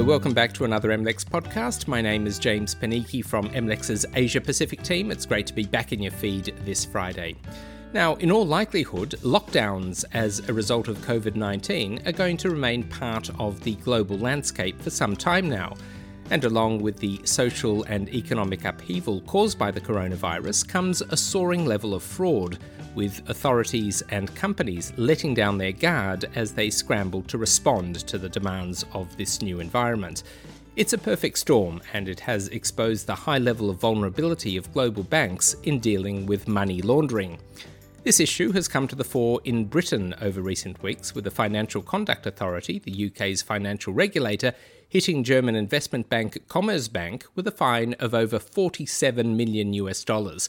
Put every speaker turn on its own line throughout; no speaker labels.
Hello, welcome back to another MLEX podcast. My name is James Panichi from MLEX's Asia Pacific team. It's great to be back in your feed this Friday. Now, in all likelihood, lockdowns as a result of COVID 19 are going to remain part of the global landscape for some time now. And along with the social and economic upheaval caused by the coronavirus comes a soaring level of fraud, with authorities and companies letting down their guard as they scramble to respond to the demands of this new environment. It's a perfect storm, and it has exposed the high level of vulnerability of global banks in dealing with money laundering. This issue has come to the fore in Britain over recent weeks, with the Financial Conduct Authority, the UK's financial regulator, hitting German investment bank Commerzbank with a fine of over 47 million US dollars.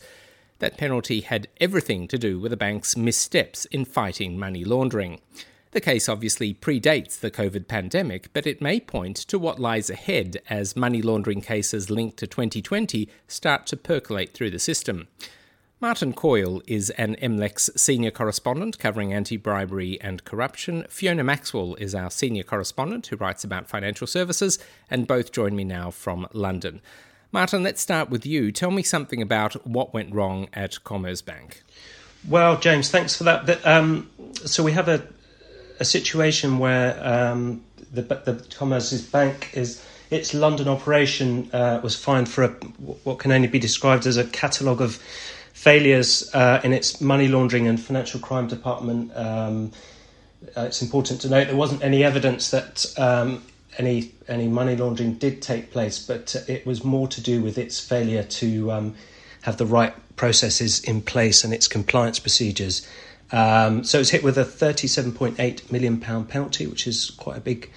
That penalty had everything to do with the bank's missteps in fighting money laundering. The case obviously predates the COVID pandemic, but it may point to what lies ahead as money laundering cases linked to 2020 start to percolate through the system. Martin Coyle is an MLEX senior correspondent covering anti bribery and corruption. Fiona Maxwell is our senior correspondent who writes about financial services, and both join me now from London. Martin, let's start with you. Tell me something about what went wrong at Commerzbank.
Well, James, thanks for that. um, so we have a, a situation where um, the, the Commerzbank is its London operation uh, was fined for a, what can only be described as a catalogue of failures uh, in its money laundering and financial crime department. Um, uh, it's important to note there wasn't any evidence that um, any any money laundering did take place, but it was more to do with its failure to um, have the right processes in place and its compliance procedures. Um, so was hit with a 37.8 million pound penalty, which is quite a big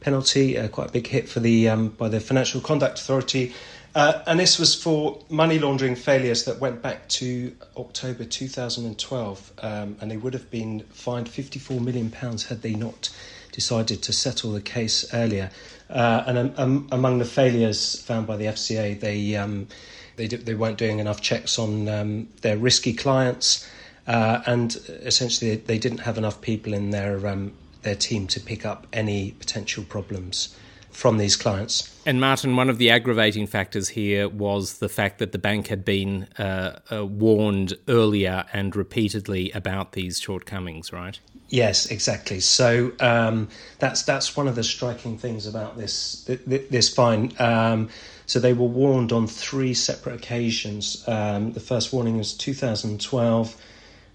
penalty, uh, quite a big hit for the um, by the Financial Conduct Authority. Uh, and this was for money laundering failures that went back to October 2012, um, and they would have been fined 54 million pounds had they not decided to settle the case earlier. Uh, and um, um among the failures found by the FCA, they um, they, they weren't doing enough checks on um, their risky clients, uh, and essentially they didn't have enough people in their um, their team to pick up any potential problems from these clients.
And Martin, one of the aggravating factors here was the fact that the bank had been uh, uh, warned earlier and repeatedly about these shortcomings, right?
Yes, exactly. So um, that's that's one of the striking things about this this fine. Um, so they were warned on three separate occasions. Um, the first warning was 2012,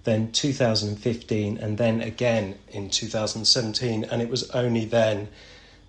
then 2015, and then again in 2017. And it was only then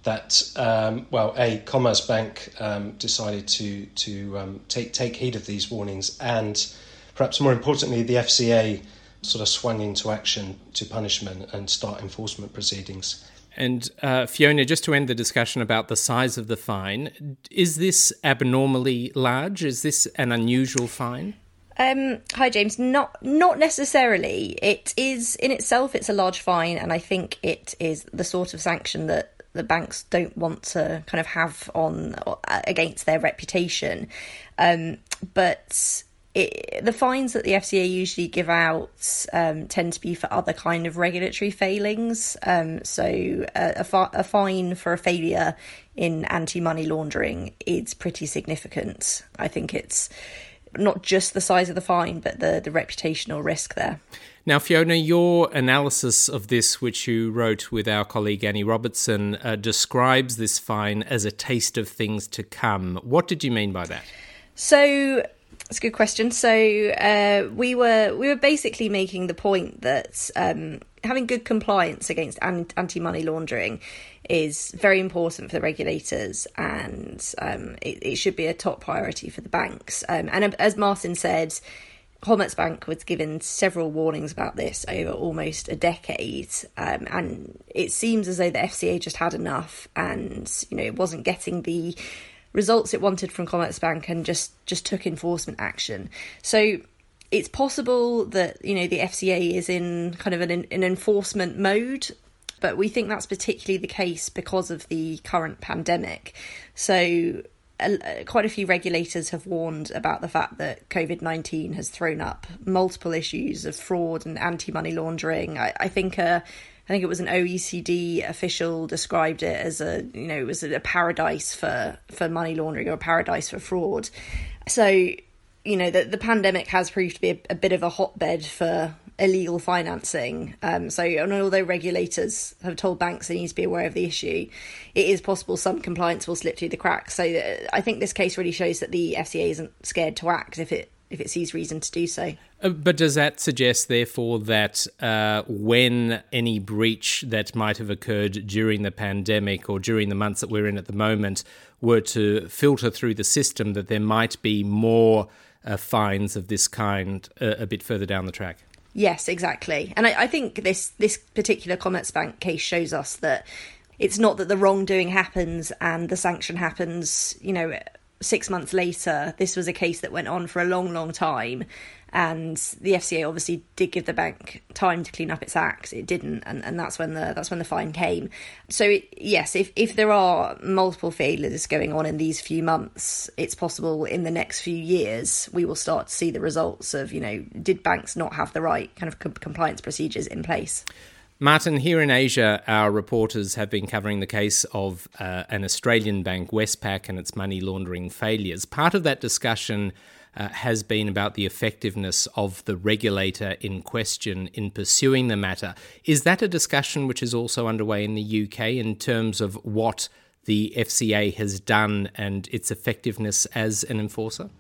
that um, well, a Commerzbank um, decided to to um, take take heed of these warnings, and perhaps more importantly, the FCA sort of swung into action to punishment and start enforcement proceedings.
And uh, Fiona, just to end the discussion about the size of the fine, is this abnormally large? Is this an unusual fine?
Um, hi James. Not not necessarily. It is in itself. It's a large fine, and I think it is the sort of sanction that the banks don't want to kind of have on against their reputation. Um, but it, the fines that the FCA usually give out um, tend to be for other kind of regulatory failings. Um, so a, a, fi- a, fine for a failure in anti-money laundering is pretty significant. I think it's not just the size of the fine, but the the reputational risk there.
Now, Fiona, your analysis of this, which you wrote with our colleague Annie Robertson, uh, describes this fine as a taste of things to come. What did you mean by that?
So, it's a good question. So, uh, we were we were basically making the point that um, having good compliance against anti money laundering is very important for the regulators, and um, it, it, should be a top priority for the banks. Um, and as Martin said Commerzbank was given several warnings about this over almost a decade, um, and it seems as though the FCA just had enough, and you know it wasn't getting the results it wanted from Commerzbank, and just just took enforcement action. So it's possible that you know the FCA is in kind of an, an enforcement mode, but we think that's particularly the case because of the current pandemic. So quite a few regulators have warned about the fact that COVID 19 has thrown up multiple issues of fraud and anti money laundering. I, I think a, I think it was an OECD official described it as a you know it was a paradise for for money laundering or a paradise for fraud. So you know the the pandemic has proved to be a, a bit of a hotbed for illegal financing. Um, so, and although regulators have told banks they need to be aware of the issue, it is possible some compliance will slip through the cracks. So, uh, I think this case really shows that the FCA isn't scared to act if it if it sees reason to do so.
Uh, but does that suggest, therefore, that uh, when any breach that might have occurred during the pandemic or during the months that we're in at the moment were to filter through the system, that there might be more uh, fines of this kind uh, a bit further down the track?
Yes, exactly. And I, I think this this particular Commerzbank case shows us that it's not that the wrongdoing happens and the sanction happens, you know, six months later. This was a case that went on for a long, long time, and the FCA obviously did give the bank time to clean up its acts. It didn't, and, and that's when the that's when the fine came. So it, yes, if if there are multiple failures going on in these few months, it's possible in the next few years we will start to see the results of you know did banks not have the right kind of compliance procedures in place.
Martin, here in Asia, our reporters have been covering the case of uh, an Australian bank, Westpac, and its money laundering failures. Part of that discussion uh, has been about the effectiveness of the regulator in question in pursuing the matter. Is that a discussion which is also underway in the UK in terms of what the FCA has done and its effectiveness as an enforcer?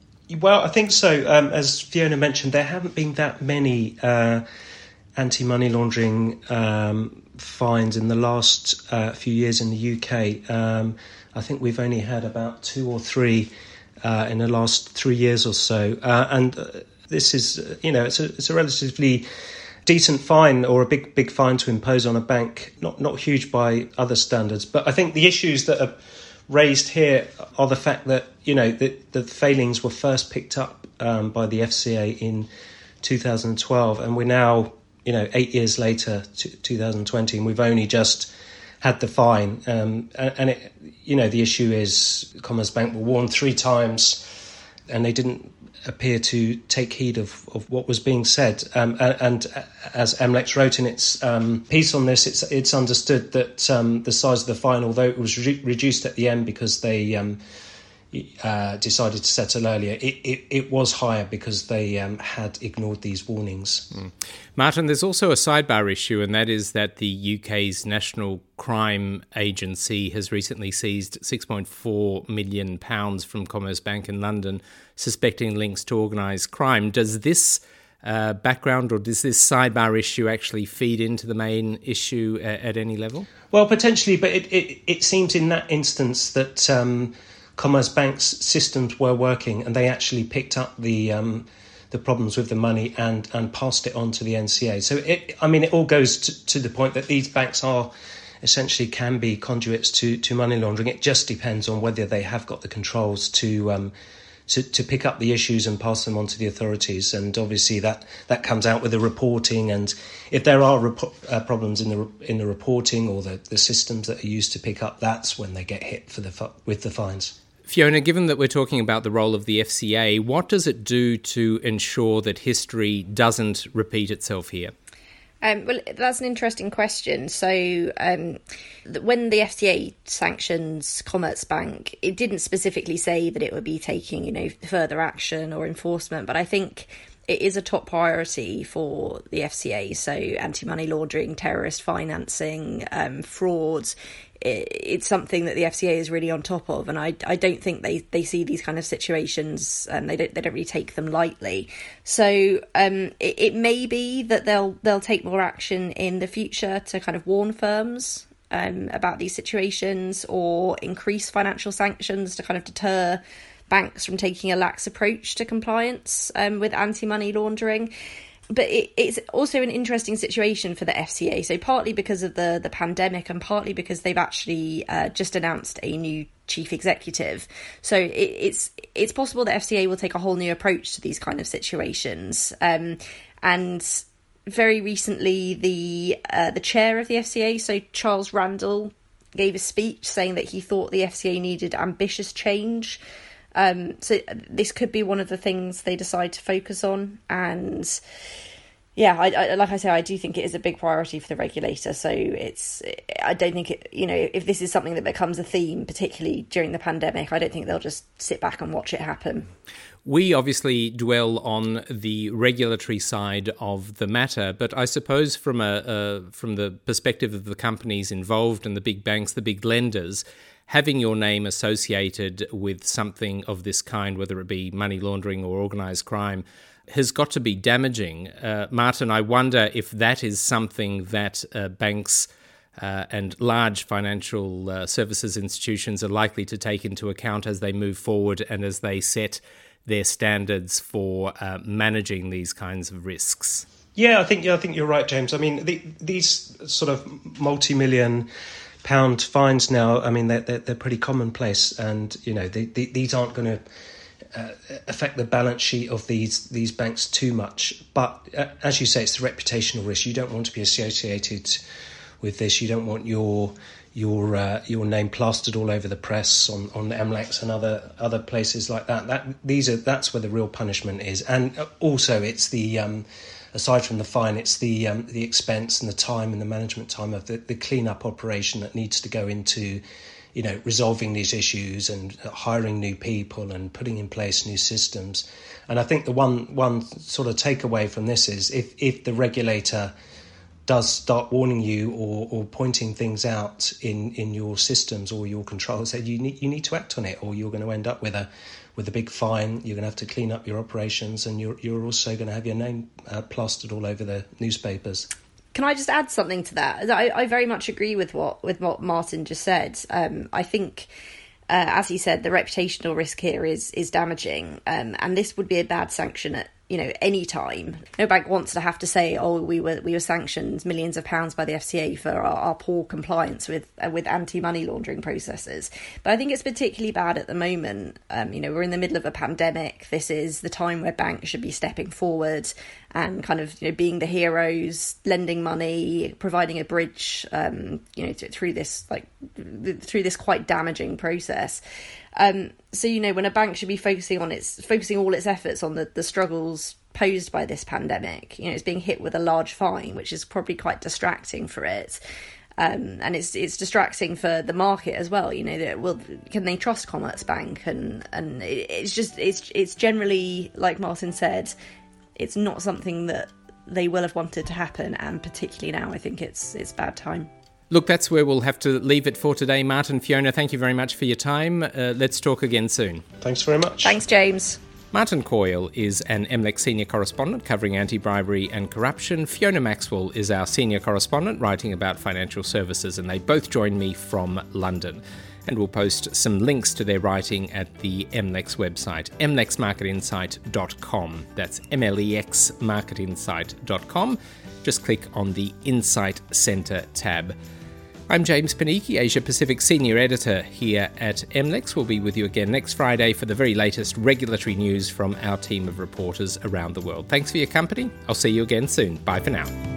Well, I think so. Um, as Fiona mentioned, there haven't been that many uh, anti money laundering um, fines in the last uh, few years in the UK. Um, I think we've only had about two or three uh, in the last three years or so. Uh, and uh, this is, you know, it's a, it's a relatively decent fine or a big big fine to impose on a bank. Not not huge by other standards, but I think the issues that are raised here are the fact that you know the, the failings were first picked up um, by the FCA in 2012, and we're now you know eight years later, 2020, and we've only just had the fine. Um, and, it, you know, the issue is Commerzbank were warned three times, and they didn't appear to take heed of, of what was being said. Um, and, and, as MLEX wrote in its um, piece on this, it's it's understood that um, the size of the fine, although it was re- reduced at the end because they um, uh, decided to settle earlier, it, it, it was higher because they um, had ignored these warnings. Mm.
Martin, there's also a sidebar issue, and that is that the UK's National Crime Agency has recently seized £6.4 million from Commerzbank in London, suspecting links to organised crime. Does this uh, background or does this sidebar issue actually feed into the main issue at, at any level?
Well, potentially, but it, it, it seems in that instance that. Um, Commerzbank's systems were working, and they actually picked up the um, the problems with the money and and passed it on to the NCA. So it, I mean, it all goes to, to the point that these banks are essentially can be conduits to to money laundering. It just depends on whether they have got the controls to. Um, to, to pick up the issues and pass them on to the authorities, and obviously that, that comes out with the reporting. And if there are uh, problems in the in the reporting or the, the systems that are used to pick up, that's when they get hit for the with the fines.
Fiona, given that we're talking about the role of the FCA, what does it do to ensure that history doesn't repeat itself here?
Um, well, that's an interesting question. So, um, when the FCA sanctions Commerzbank, it didn't specifically say that it would be taking, you know, further action or enforcement. But I think it is a top priority for the FCA. So, anti money laundering, terrorist financing, um, frauds. It, it's something that the FCA is really on top of, and I, I don't think they, they see these kind of situations and they don't they don't really take them lightly. So um, it, it may be that they'll they'll take more action in the future to kind of warn firms um, about these situations or increase financial sanctions to kind of deter banks from taking a lax approach to compliance um, with anti money laundering. But it, it's also an interesting situation for the FCA. So partly because of the the pandemic, and partly because they've actually uh, just announced a new chief executive. So it, it's it's possible that FCA will take a whole new approach to these kind of situations. Um, and very recently, the uh, the chair of the FCA, so Charles Randell, gave a speech saying that he thought the FCA needed ambitious change um, so this could be one of the things they decide to focus on, and yeah, I, I, like I say, I do think it is a big priority for the regulator. So it's, I don't think it, you know, if this is something that becomes a theme, particularly during the pandemic, I don't think they'll just sit back and watch it happen.
We obviously dwell on the regulatory side of the matter, but I suppose from a, from the perspective of the companies involved and the big banks, the big lenders, having your name associated with something of this kind, whether it be money laundering or organised crime has got to be damaging. Uh, Martin, I wonder if that is something that uh, banks uh, and large financial uh, services institutions are likely to take into account as they move forward and as they set their standards for uh, managing these kinds of risks.
Yeah, I think yeah, I think you're right, James. I mean, the, these sort of multi-million pound fines now. I mean, they're, they're, they're pretty commonplace, and you know, they, they, these aren't going to uh, affect the balance sheet of these these banks too much. But uh, as you say, it's the reputational risk. You don't want to be associated with this. You don't want your your uh, your name plastered all over the press on on MLEX and other other places like that. That these are that's where the real punishment is, and uh, also it's the um, aside from the fine, it's the um, the expense and the time and the management time of the, the cleanup operation that needs to go into you know, resolving these issues and hiring new people and putting in place new systems. And I think the one one sort of takeaway from this is if if the regulator does start warning you or, or pointing things out in, in your systems or your controls that you need you need to act on it or you're going to end up with a with a big fine you're going to have to clean up your operations and you're you're also going to have your name uh, plastered all over the newspapers
can I just add something to that? I, I very much agree with what with what Martin just said. Um, I think, uh, as he said, the reputational risk here is is damaging, um, and this would be a bad sanction at you know any time. No bank wants to have to say oh we were we were sanctioned millions of pounds by the FCA for our, our poor compliance with uh, with anti money laundering processes. But i think it's particularly bad at the moment. Um, you know we're in the middle of a pandemic. This is the time where banks should be stepping forward and kind of you know being the heroes lending money providing a bridge um, you know through this like through this quite damaging process um, so you know when a bank should be focusing on its focusing all its efforts on the, the struggles posed by this pandemic. You know, it's being hit with a large fine, which is probably quite distracting for it. Um, and it's it's distracting for the market as well. You know, that will can they trust Commerzbank and and it, it's just it's it's generally like Martin said, it's not something that they will have wanted to happen, and particularly now, I think it's it's bad time.
Look, that's where we'll have to leave it for today. Martin, Fiona, thank you very much for your time. Uh, let's talk again soon.
Thanks very much.
Thanks, James.
Martin Coyle is an MLEX senior correspondent covering anti bribery and corruption. Fiona Maxwell is our senior correspondent writing about financial services, and they both join me from London. And we'll post some links to their writing at the MLEX website, mlexmarketinsight.com. That's mlexmarketinsight.com. just click on the Insight Centre tab. I'm James Panichi, Asia Pacific Senior Editor here at MLEX. We'll be with you again next Friday for the very latest regulatory news from our team of reporters around the world. Thanks for your company. I'll see you again soon. Bye for now.